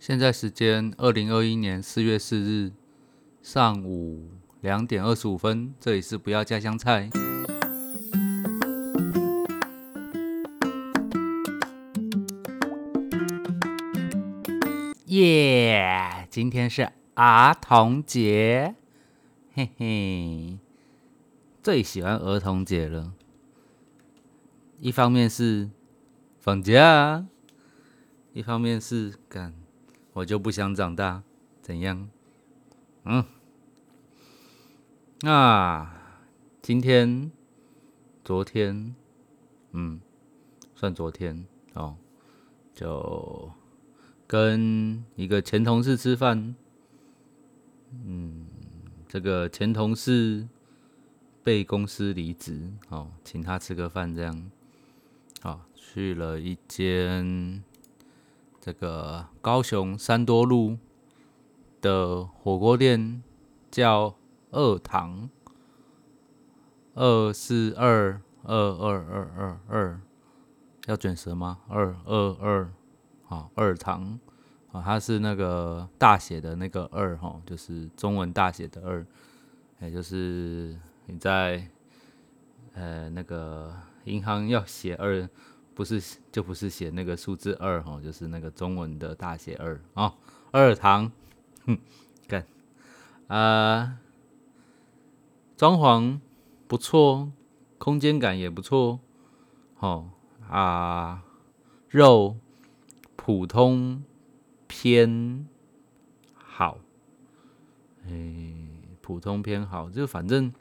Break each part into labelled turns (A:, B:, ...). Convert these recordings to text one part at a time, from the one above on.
A: 现在时间二零二一年四月四日上午两点二十五分，这里是不要加香菜。耶！今天是儿童节，嘿嘿，最喜欢儿童节了。一方面是放假，一方面是干。我就不想长大，怎样？嗯，那今天、昨天，嗯，算昨天哦，就跟一个前同事吃饭，嗯，这个前同事被公司离职，哦，请他吃个饭，这样，哦，去了一间。这个高雄三多路的火锅店叫二堂，二四二二二二二二，要卷舌吗？二二二，好，二堂，啊，它是那个大写的那个二哈，就是中文大写的二，也就是你在呃那个银行要写二。不是，就不是写那个数字二哈，就是那个中文的大写二啊。二堂，哼，干啊，装潢不错，空间感也不错，哦啊，肉普通偏好，哎，普通偏好，就反正，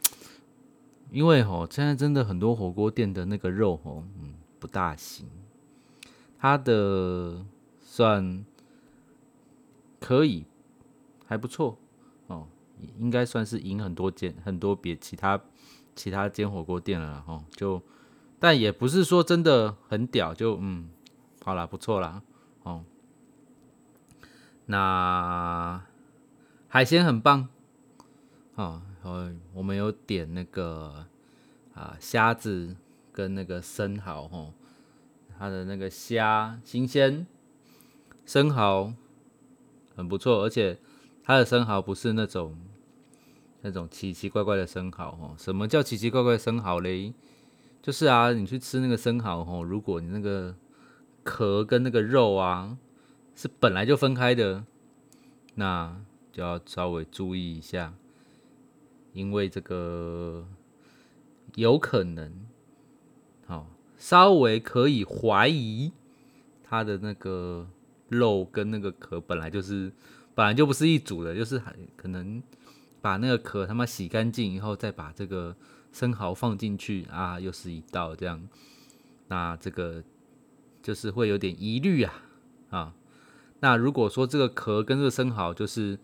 A: 因为吼，现在真的很多火锅店的那个肉吼，嗯。不大行，它的算可以，还不错哦，应该算是赢很多间很多别其他其他间火锅店了哈。就但也不是说真的很屌，就嗯，好啦，不错啦哦。那海鲜很棒哦，呃，我们有点那个啊虾子。跟那个生蚝哈，它的那个虾新鲜，生蚝很不错，而且它的生蚝不是那种那种奇奇怪怪的生蚝哦。什么叫奇奇怪怪的生蚝嘞？就是啊，你去吃那个生蚝哈，如果你那个壳跟那个肉啊是本来就分开的，那就要稍微注意一下，因为这个有可能。好，稍微可以怀疑它的那个肉跟那个壳本来就是本来就不是一组的，就是还可能把那个壳他妈洗干净以后，再把这个生蚝放进去啊，又是一道这样，那这个就是会有点疑虑啊啊。那如果说这个壳跟这个生蚝就是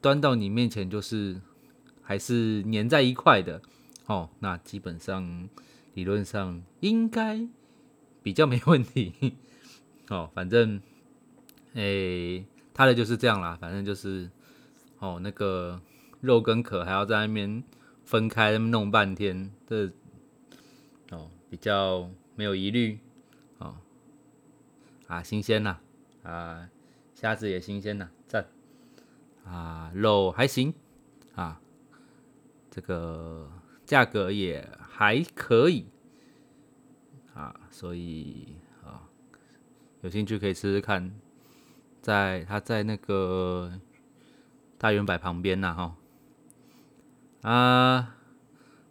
A: 端到你面前就是还是粘在一块的哦，那基本上。理论上应该比较没问题，哦，反正，诶，他的就是这样啦，反正就是，哦，那个肉跟壳还要在那边分开弄半天，这，哦，比较没有疑虑，哦，啊，新鲜呐，啊，虾子也新鲜呐，赞，啊，肉还行，啊，这个。价格也还可以。啊，所以啊，有兴趣可以试试看，在他在那个大圆柏旁边呐哈。啊，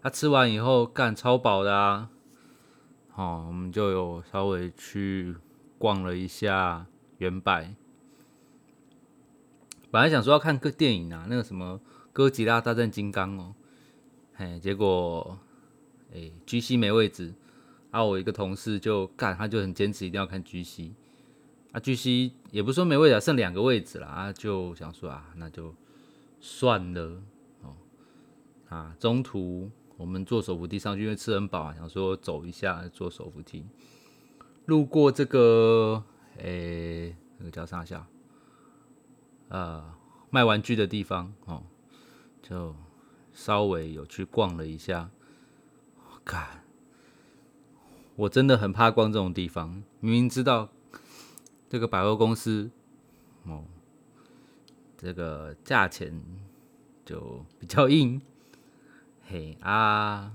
A: 他吃完以后干超饱的啊，好，我们就有稍微去逛了一下圆柏，本来想说要看个电影啊，那个什么哥吉拉大战金刚哦。哎，结果，哎，G C 没位置，啊，我一个同事就干，他就很坚持一定要看 G C，啊，G C 也不是说没位置，剩两个位置了啊，就想说啊，那就算了哦，啊，中途我们坐手扶梯上去，因为吃很饱啊，想说走一下坐手扶梯，路过这个，哎，那个叫啥下，呃，卖玩具的地方哦，就。稍微有去逛了一下，看，我真的很怕逛这种地方。明明知道这个百货公司哦，这个价钱就比较硬，嘿啊，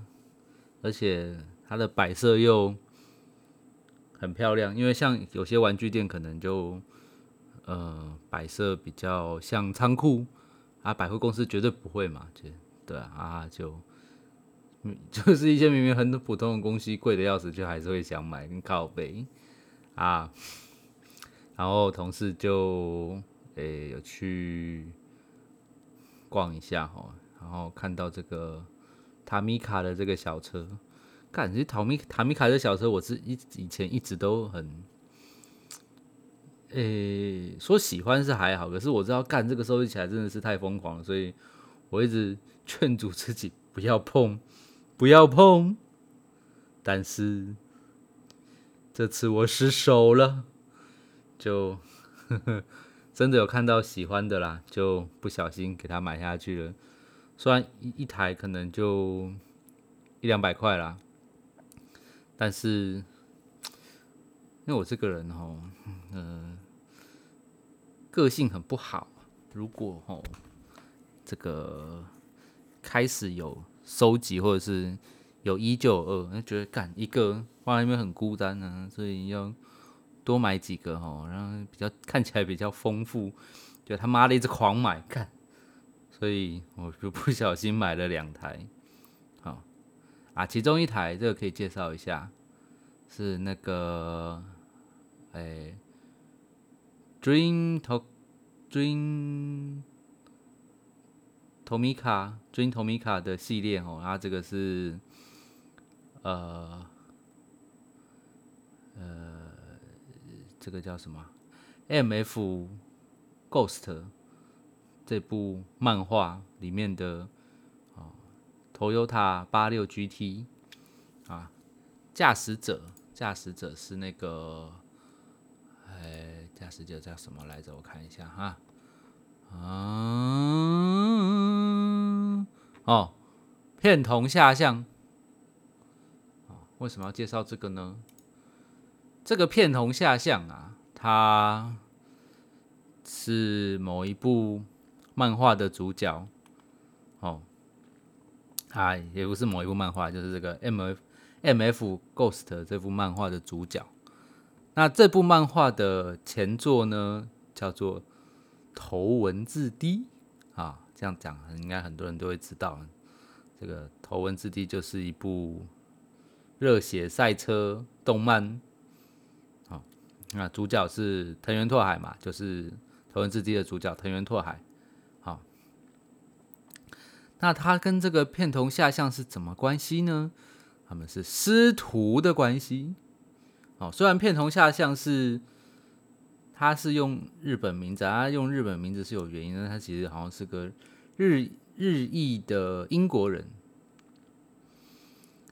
A: 而且它的摆设又很漂亮，因为像有些玩具店可能就呃摆设比较像仓库啊，百货公司绝对不会嘛，就对啊啊就。就是一些明明很普通的东西，贵的要死，就还是会想买跟靠背啊。然后同事就诶有去逛一下哈，然后看到这个塔米卡的这个小车，感觉塔米塔米卡的小车，我是一以前一直都很诶说喜欢是还好，可是我知道干这个收集起来真的是太疯狂了，所以我一直劝阻自己不要碰。不要碰，但是这次我失手了，就呵 呵真的有看到喜欢的啦，就不小心给他买下去了。虽然一一台可能就一两百块啦，但是因为我这个人哦，嗯，个性很不好，如果哦这个开始有。收集或者是有一就有二，那觉得干一个放在那边很孤单呢，所以要多买几个哈，然后比较看起来比较丰富，就他妈的一直狂买干，所以我就不小心买了两台，好啊，其中一台这个可以介绍一下，是那个哎，Dream Talk Dream。托米卡追托米卡的系列哦，它这个是呃呃，这个叫什么？M F Ghost 这部漫画里面的啊，Toyota 八六 GT 啊，驾驶者驾驶者是那个哎，驾驶者叫什么来着？我看一下哈。啊，哦，片桐下象，为什么要介绍这个呢？这个片桐下象啊，它是某一部漫画的主角，哦，啊，也不是某一部漫画，就是这个 M F M F Ghost 这部漫画的主角。那这部漫画的前作呢，叫做。头文字 D，这样讲应该很多人都会知道。这个头文字 D 就是一部热血赛车动漫。好，那主角是藤原拓海嘛，就是头文字 D 的主角藤原拓海。好，那他跟这个片头下象是怎么关系呢？他们是师徒的关系。哦，虽然片头下象是。他是用日本名字，他用日本名字是有原因的。他其实好像是个日日裔的英国人。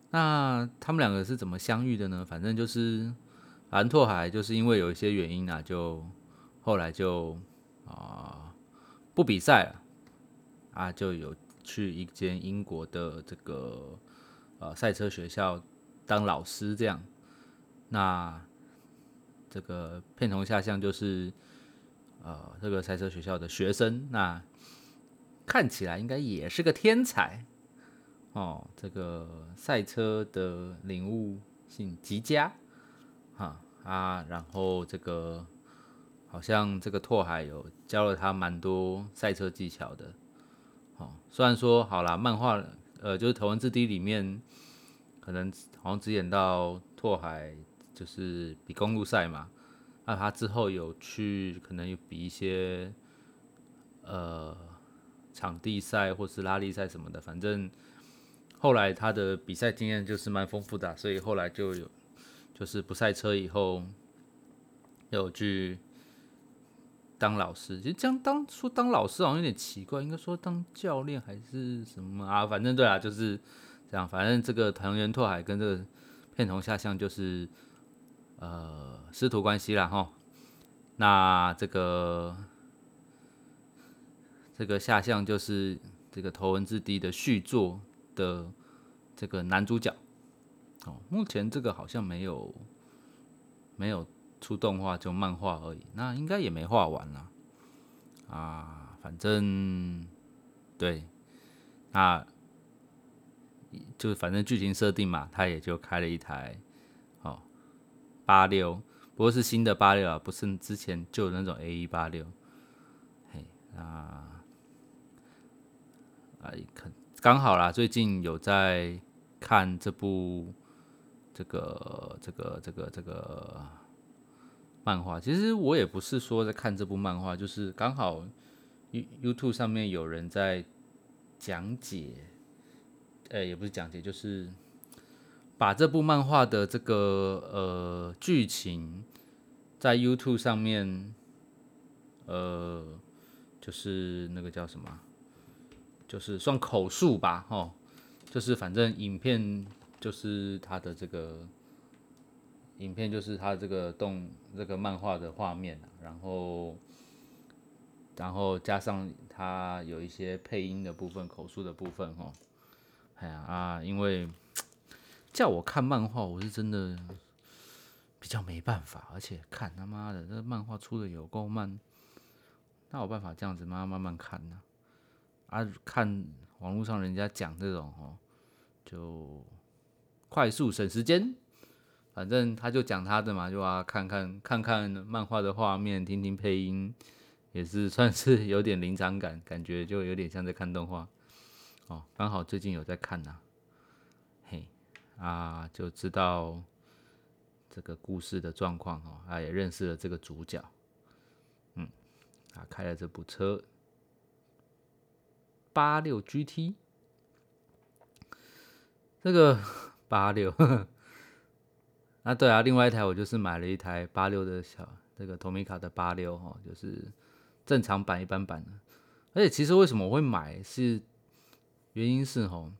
A: 那他们两个是怎么相遇的呢？反正就是蓝拓海就是因为有一些原因啊，就后来就啊不比赛了啊，就有去一间英国的这个呃赛车学校当老师这样。那这个片头下象就是，呃，这个赛车学校的学生，那看起来应该也是个天才哦。这个赛车的领悟性极佳，哈啊，然后这个好像这个拓海有教了他蛮多赛车技巧的，哦，虽然说好啦，漫画呃就是《头文字 D》里面可能好像只演到拓海。就是比公路赛嘛，那他之后有去可能有比一些呃场地赛或是拉力赛什么的，反正后来他的比赛经验就是蛮丰富的，所以后来就有就是不赛车以后有去当老师，其实这样当说当老师好像有点奇怪，应该说当教练还是什么啊？反正对啊，就是这样，反正这个藤原拓海跟这个片头下象就是。呃，师徒关系了哈。那这个这个下象就是这个头文字 D 的续作的这个男主角。哦，目前这个好像没有没有出动画就漫画而已，那应该也没画完啦。啊，反正对，那就反正剧情设定嘛，他也就开了一台八六，不过是新的八六啊，不是之前旧的那种 A 一八六。嘿，啊，哎，看刚好啦，最近有在看这部这个这个这个这个漫画。其实我也不是说在看这部漫画，就是刚好 You YouTube 上面有人在讲解，呃，也不是讲解，就是把这部漫画的这个呃剧情在 YouTube 上面，呃，就是那个叫什么？就是算口述吧，吼，就是反正影片就是他的这个影片，就是他这个动这个漫画的画面然后然后加上他有一些配音的部分、口述的部分，吼，哎呀啊，因为叫我看漫画，我是真的比较没办法，而且看他妈的这漫画出的有够慢，那有办法这样子慢慢慢看呢？啊，看网络上人家讲这种哦，就快速省时间，反正他就讲他的嘛，就啊看看看看漫画的画面，听听配音，也是算是有点临场感，感觉就有点像在看动画哦。刚好最近有在看呐，啊，就知道这个故事的状况哦，啊也认识了这个主角，嗯，啊开了这部车。八六 GT，这个八六，啊对啊，另外一台我就是买了一台八六的小这个 Tomica 的八六哈，就是正常版一般版的。而且其实为什么我会买，是原因是哈，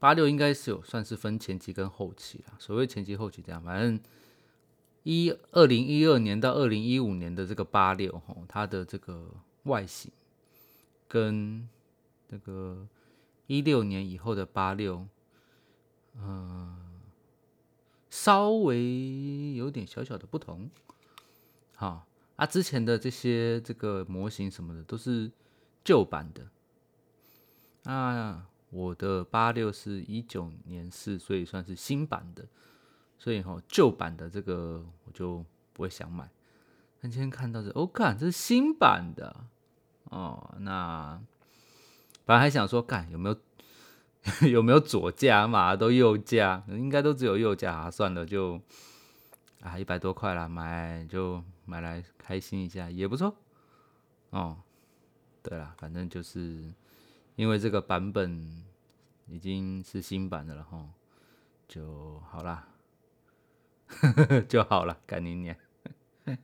A: 八六应该是有算是分前期跟后期啦。所谓前期后期这样，反正一二零一二年到二零一五年的这个八六哈，它的这个外形。跟那个一六年以后的八六，嗯，稍微有点小小的不同。好啊，之前的这些这个模型什么的都是旧版的。啊我的八六是一九年四，所以算是新版的。所以哈，旧版的这个我就不会想买。但今天看到是，哦，看这是新版的。哦，那本来还想说，干有没有 有没有左驾嘛？都右驾，应该都只有右驾啊。算了，就啊一百多块啦，买就买来开心一下，也不错。哦，对了，反正就是因为这个版本已经是新版的了哈，就好啦，就好了，赶紧念。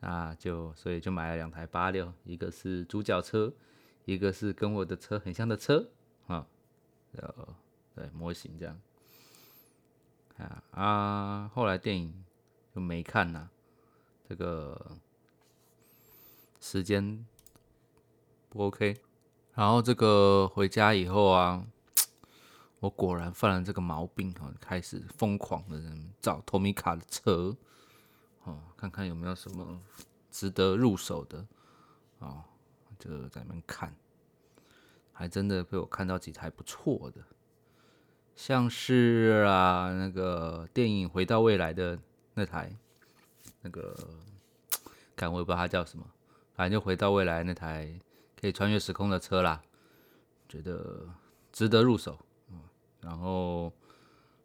A: 啊，就所以就买了两台八六，一个是主角车，一个是跟我的车很像的车啊，呃，对模型这样啊啊，后来电影就没看呐，这个时间不 OK，然后这个回家以后啊，我果然犯了这个毛病啊，开始疯狂的找托米卡的车。哦，看看有没有什么值得入手的哦，就在那边看，还真的被我看到几台不错的，像是啊那个电影《回到未来》的那台，那个，看我也不知道它叫什么，反正就《回到未来》那台可以穿越时空的车啦，觉得值得入手。嗯，然后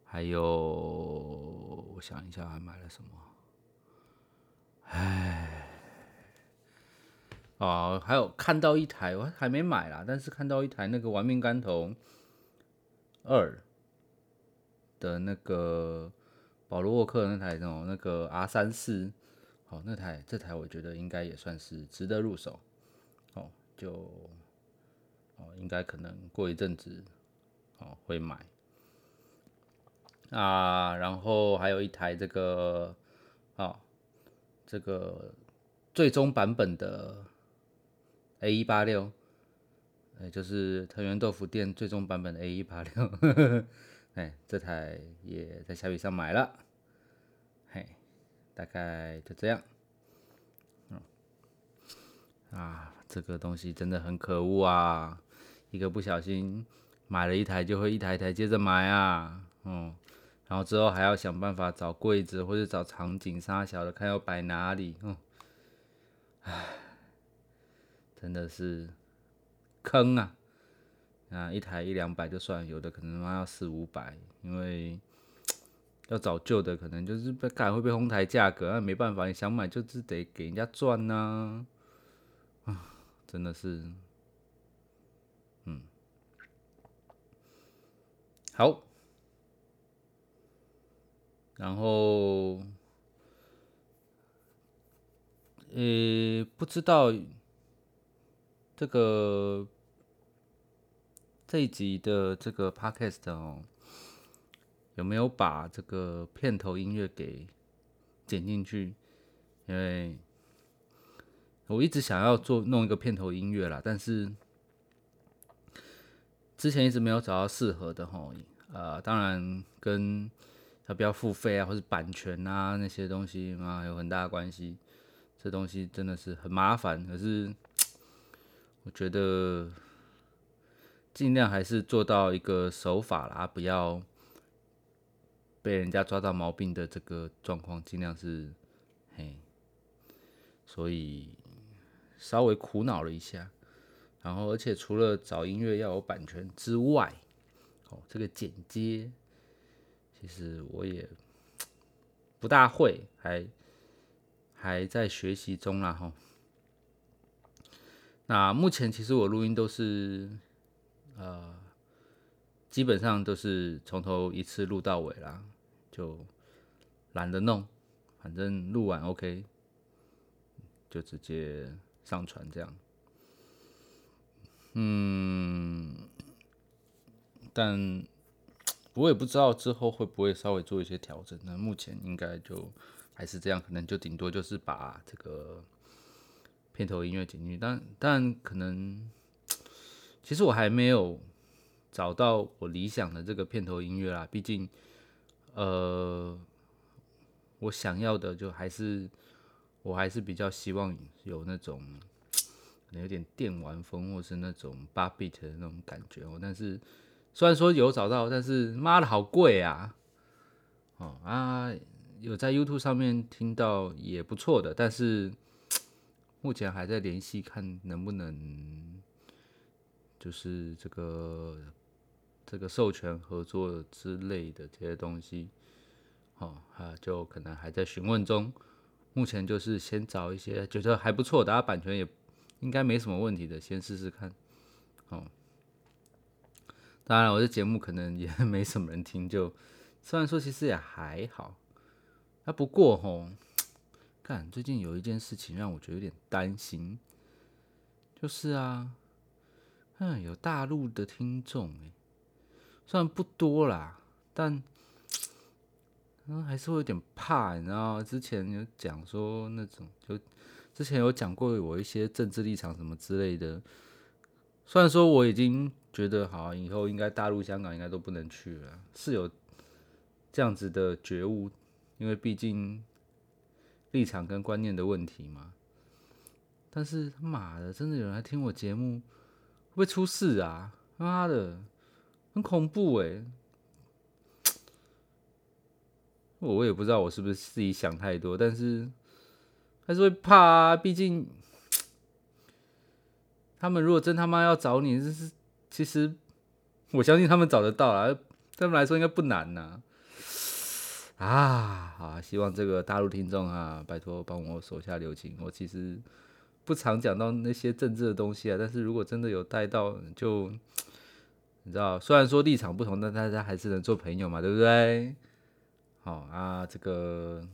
A: 还有，我想一下还买了什么。哎，哦，还有看到一台，我还没买啦，但是看到一台那个《玩命干头二》的那个保罗沃克那台那种那个 R 三四，好，那台这台我觉得应该也算是值得入手，哦，就哦，应该可能过一阵子哦会买啊，然后还有一台这个，哦。这个最终版本的 A 一八六，哎，就是藤原豆腐店最终版本的 A 一八六，哎，这台也在虾皮上买了，嘿大概就这样。啊，这个东西真的很可恶啊！一个不小心买了一台，就会一台一台接着买啊，嗯，然后之后还要想办法找柜子或者找场景，沙小的看要摆哪里，嗯，唉，真的是坑啊！啊，一台一两百就算，有的可能妈要四五百，因为要找旧的，可能就是被看会被哄抬价格，那没办法，你想买就是得给人家赚呐，真的是，嗯，好，然后，呃，不知道这个。这一集的这个 podcast 哦，有没有把这个片头音乐给剪进去？因为我一直想要做弄一个片头音乐啦，但是之前一直没有找到适合的吼。呃，当然跟要不要付费啊，或是版权啊那些东西啊有很大的关系。这东西真的是很麻烦，可是我觉得。尽量还是做到一个手法啦，不要被人家抓到毛病的这个状况，尽量是嘿，所以稍微苦恼了一下。然后，而且除了找音乐要有版权之外，哦，这个剪接其实我也不大会，还还在学习中啦哈。那目前其实我录音都是。呃，基本上都是从头一次录到尾啦，就懒得弄，反正录完 OK，就直接上传这样。嗯，但我也不知道之后会不会稍微做一些调整。那目前应该就还是这样，可能就顶多就是把这个片头音乐剪进去，但但可能。其实我还没有找到我理想的这个片头音乐啦，毕竟，呃，我想要的就还是，我还是比较希望有那种可能有点电玩风，或是那种八 bit 的那种感觉哦。但是虽然说有找到，但是妈的好贵啊！哦啊，有在 YouTube 上面听到也不错的，但是目前还在联系看能不能。就是这个这个授权合作之类的这些东西，哦啊，就可能还在询问中。目前就是先找一些觉得还不错，大家版权也应该没什么问题的，先试试看。哦，当然我的节目可能也 没什么人听，就虽然说其实也还好。啊，不过吼，看最近有一件事情让我觉得有点担心，就是啊。嗯，有大陆的听众哎，虽然不多啦，但嗯还是会有点怕，你知道之前有讲说那种，就之前有讲过我一些政治立场什么之类的。虽然说我已经觉得好，以后应该大陆、香港应该都不能去了，是有这样子的觉悟，因为毕竟立场跟观念的问题嘛。但是他妈的，真的有人来听我节目？会不会出事啊！妈的，很恐怖哎！我我也不知道我是不是自己想太多，但是还是会怕啊。毕竟他们如果真他妈要找你，这是其实我相信他们找得到啊，对他们来说应该不难呐。啊，好，希望这个大陆听众啊，拜托帮我手下留情。我其实。不常讲到那些政治的东西啊，但是如果真的有带到，就 你知道，虽然说立场不同，但大家还是能做朋友嘛，对不对？哦啊，这个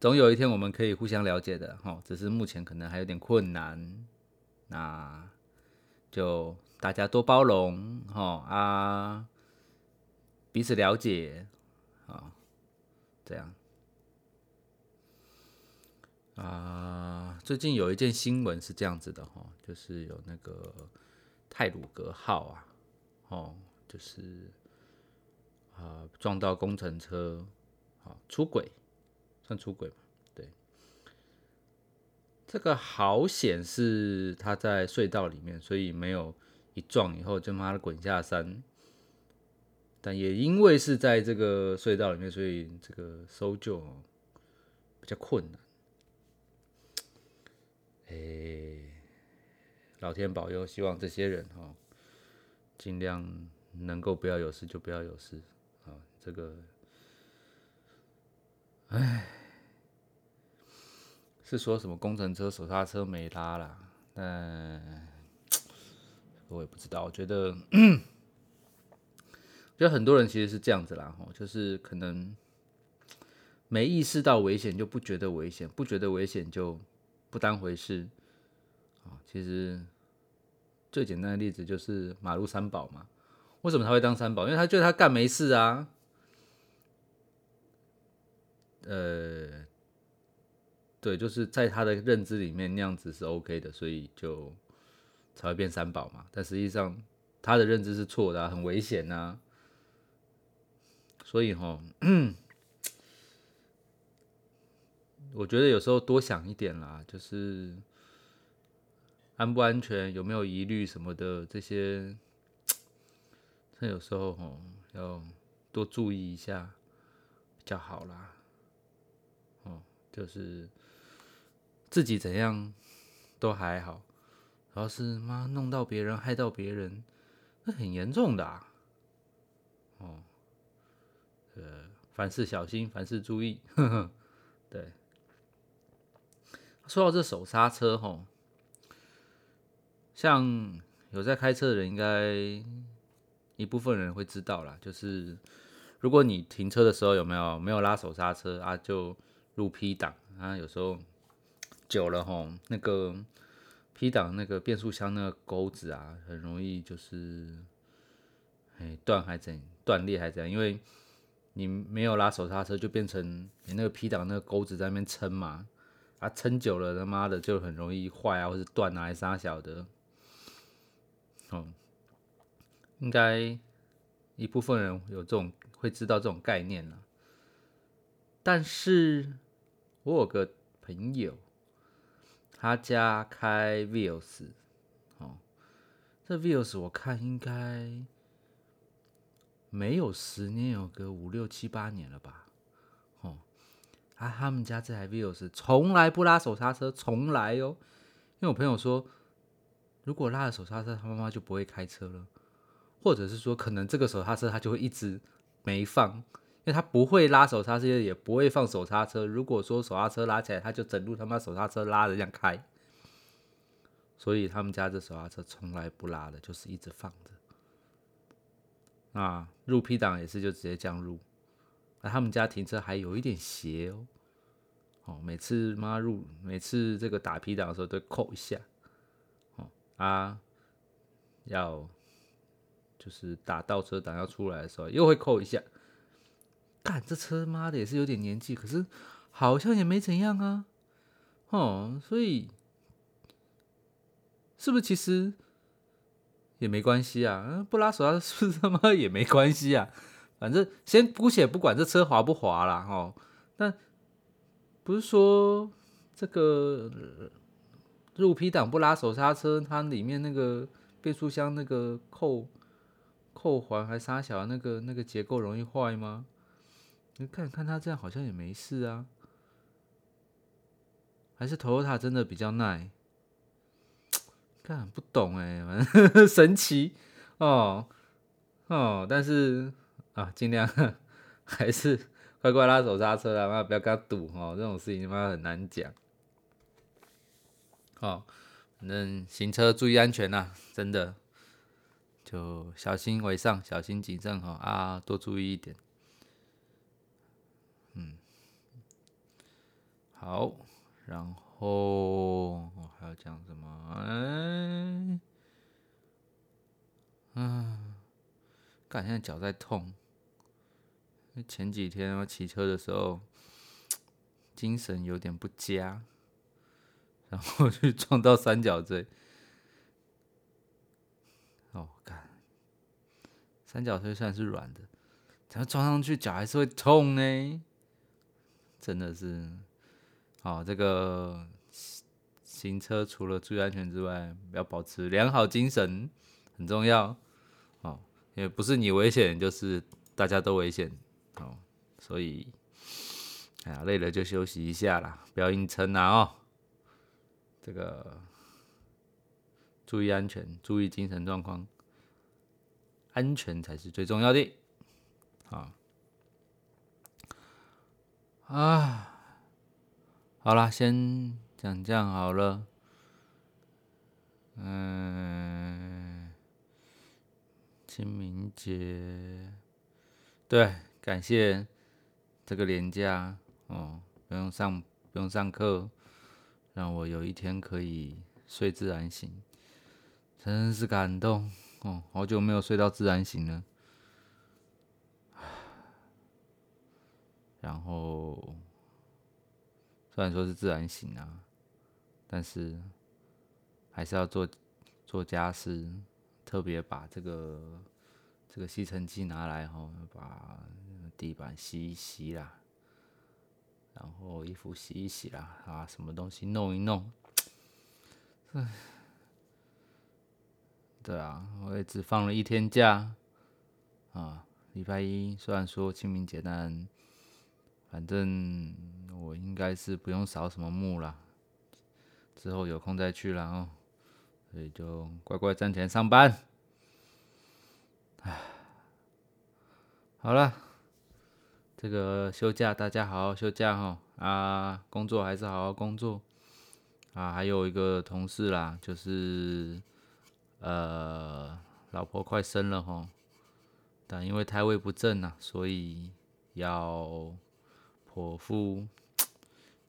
A: 总有一天我们可以互相了解的，哈，只是目前可能还有点困难，那就大家多包容，哈啊，彼此了解，啊，这样。啊，最近有一件新闻是这样子的哈，就是有那个泰鲁格号啊，哦，就是啊撞到工程车好，出轨算出轨吗？对，这个好险是他在隧道里面，所以没有一撞以后就妈的滚下山。但也因为是在这个隧道里面，所以这个搜救比较困难。哎，老天保佑，希望这些人哈尽量能够不要有事就不要有事。这个，哎，是说什么工程车手刹车没拉啦？但我也不知道，我觉得。就很多人其实是这样子啦，吼，就是可能没意识到危险就不觉得危险，不觉得危险就不当回事啊。其实最简单的例子就是马路三宝嘛，为什么他会当三宝？因为他觉得他干没事啊。呃，对，就是在他的认知里面那样子是 OK 的，所以就才会变三宝嘛。但实际上他的认知是错的，很危险呐。所以哈，我觉得有时候多想一点啦，就是安不安全、有没有疑虑什么的这些，那有时候哈要多注意一下比较好啦。就是自己怎样都还好，要是妈弄到别人、害到别人，那很严重的啊。哦。呃，凡事小心，凡事注意。呵呵，对，说到这手刹车，吼，像有在开车的人，应该一部分人会知道啦。就是如果你停车的时候有没有没有拉手刹车啊，就入 P 档啊，有时候久了吼，那个 P 档那个变速箱那个钩子啊，很容易就是哎断还怎断裂还怎样，因为。你没有拉手刹车，就变成你那个 P 档那个钩子在那边撑嘛，啊，撑久了他妈的就很容易坏啊，或者断啊，还啥小的，哦，应该一部分人有这种会知道这种概念了。但是我有个朋友，他家开 Vios，哦，这 Vios 我看应该。没有十年，有个五六七八年了吧？哦，啊，他们家这台 Vios 从来不拉手刹车，从来哦。因为我朋友说，如果拉了手刹车，他妈妈就不会开车了，或者是说，可能这个手刹车他就会一直没放，因为他不会拉手刹车，也不会放手刹车。如果说手刹车拉起来，他就整路他妈手刹车拉着这样开，所以他们家这手刹车从来不拉的，就是一直放着。啊，入 P 档也是就直接这样入，那他们家停车还有一点斜哦，哦，每次妈入，每次这个打 P 档的时候都扣一下，哦啊，要就是打倒车档要出来的时候又会扣一下，干这车妈的也是有点年纪，可是好像也没怎样啊，哦，所以是不是其实？也没关系啊，不拉手刹是不是他妈也没关系啊？反正先姑且不管这车滑不滑啦，哈。但不是说这个入 P 档不拉手刹车，它里面那个变速箱那个扣扣环还刹小，那个那个结构容易坏吗？你看看他这样好像也没事啊，还是 Toyota 真的比较耐。看不懂哎，反正 神奇哦哦，但是啊，尽量 还是乖乖拉手刹车啦，妈不要跟他赌哦，这种事情他妈很难讲。哦，反正行车注意安全呐，真的就小心为上，小心谨慎哈啊，多注意一点。好，然后。我还要讲什么？哎，嗯，感现在脚在痛。前几天我骑车的时候，精神有点不佳，然后去撞到三角锥。哦，干，三角锥算是软的，只要撞上去脚还是会痛呢。真的是，哦，这个行车除了注意安全之外，要保持良好精神很重要，哦，也不是你危险，就是大家都危险，哦，所以，哎呀，累了就休息一下啦，不要硬撑啊，哦，这个注意安全，注意精神状况，安全才是最重要的，啊。啊，好啦，先讲这样好了。嗯，清明节，对，感谢这个年假哦，不用上不用上课，让我有一天可以睡自然醒，真是感动哦，好久没有睡到自然醒了。然后，虽然说是自然醒啊，但是还是要做做家事，特别把这个这个吸尘器拿来哈，把地板吸一吸啦，然后衣服洗一洗啦，啊，什么东西弄一弄，唉，对啊，我也只放了一天假啊，礼拜一虽然说清明节，但反正我应该是不用扫什么墓了，之后有空再去了哦，所以就乖乖赚钱上班。唉，好了，这个休假大家好好休假哈啊，工作还是好好工作啊。还有一个同事啦，就是呃，老婆快生了哈，但因为胎位不正啊，所以要。剖腹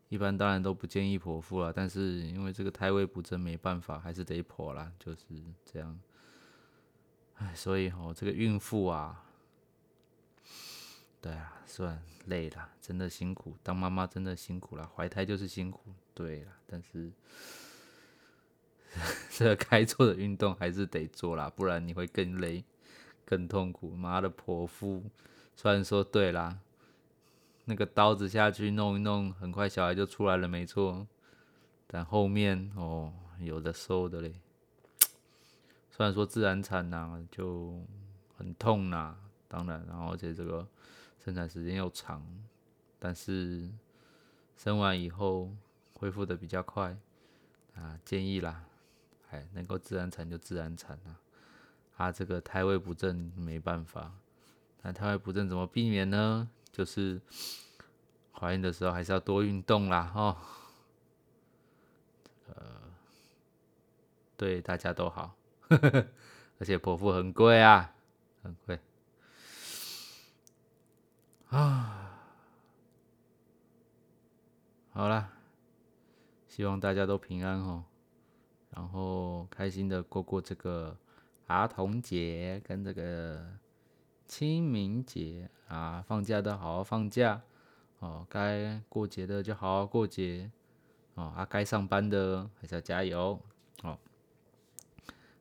A: 一般当然都不建议剖腹了，但是因为这个胎位不正，没办法，还是得剖啦，就是这样。哎，所以哦，这个孕妇啊，对啊，算累了，真的辛苦，当妈妈真的辛苦了，怀胎就是辛苦，对了，但是 这个该做的运动还是得做啦，不然你会更累、更痛苦。妈的，剖腹，虽然说对啦。那个刀子下去弄一弄，很快小孩就出来了，没错。但后面哦，有的收的嘞。虽然说自然产呐就很痛呐，当然，然后而且这个生产时间又长，但是生完以后恢复的比较快啊，建议啦，哎，能够自然产就自然产啊。啊，这个胎位不正没办法，那胎位不正怎么避免呢？就是怀孕的时候还是要多运动啦，哦，呃，对大家都好，而且剖腹很贵啊，很贵。啊，好啦，希望大家都平安哦，然后开心的过过这个儿童节跟这个。清明节啊，放假的好好放假哦，该过节的就好好过节哦，啊，该上班的还是要加油哦，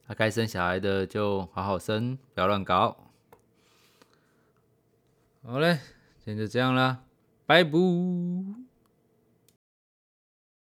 A: 啊，该生小孩的就好好生，不要乱搞。好嘞，今天就这样啦，拜拜。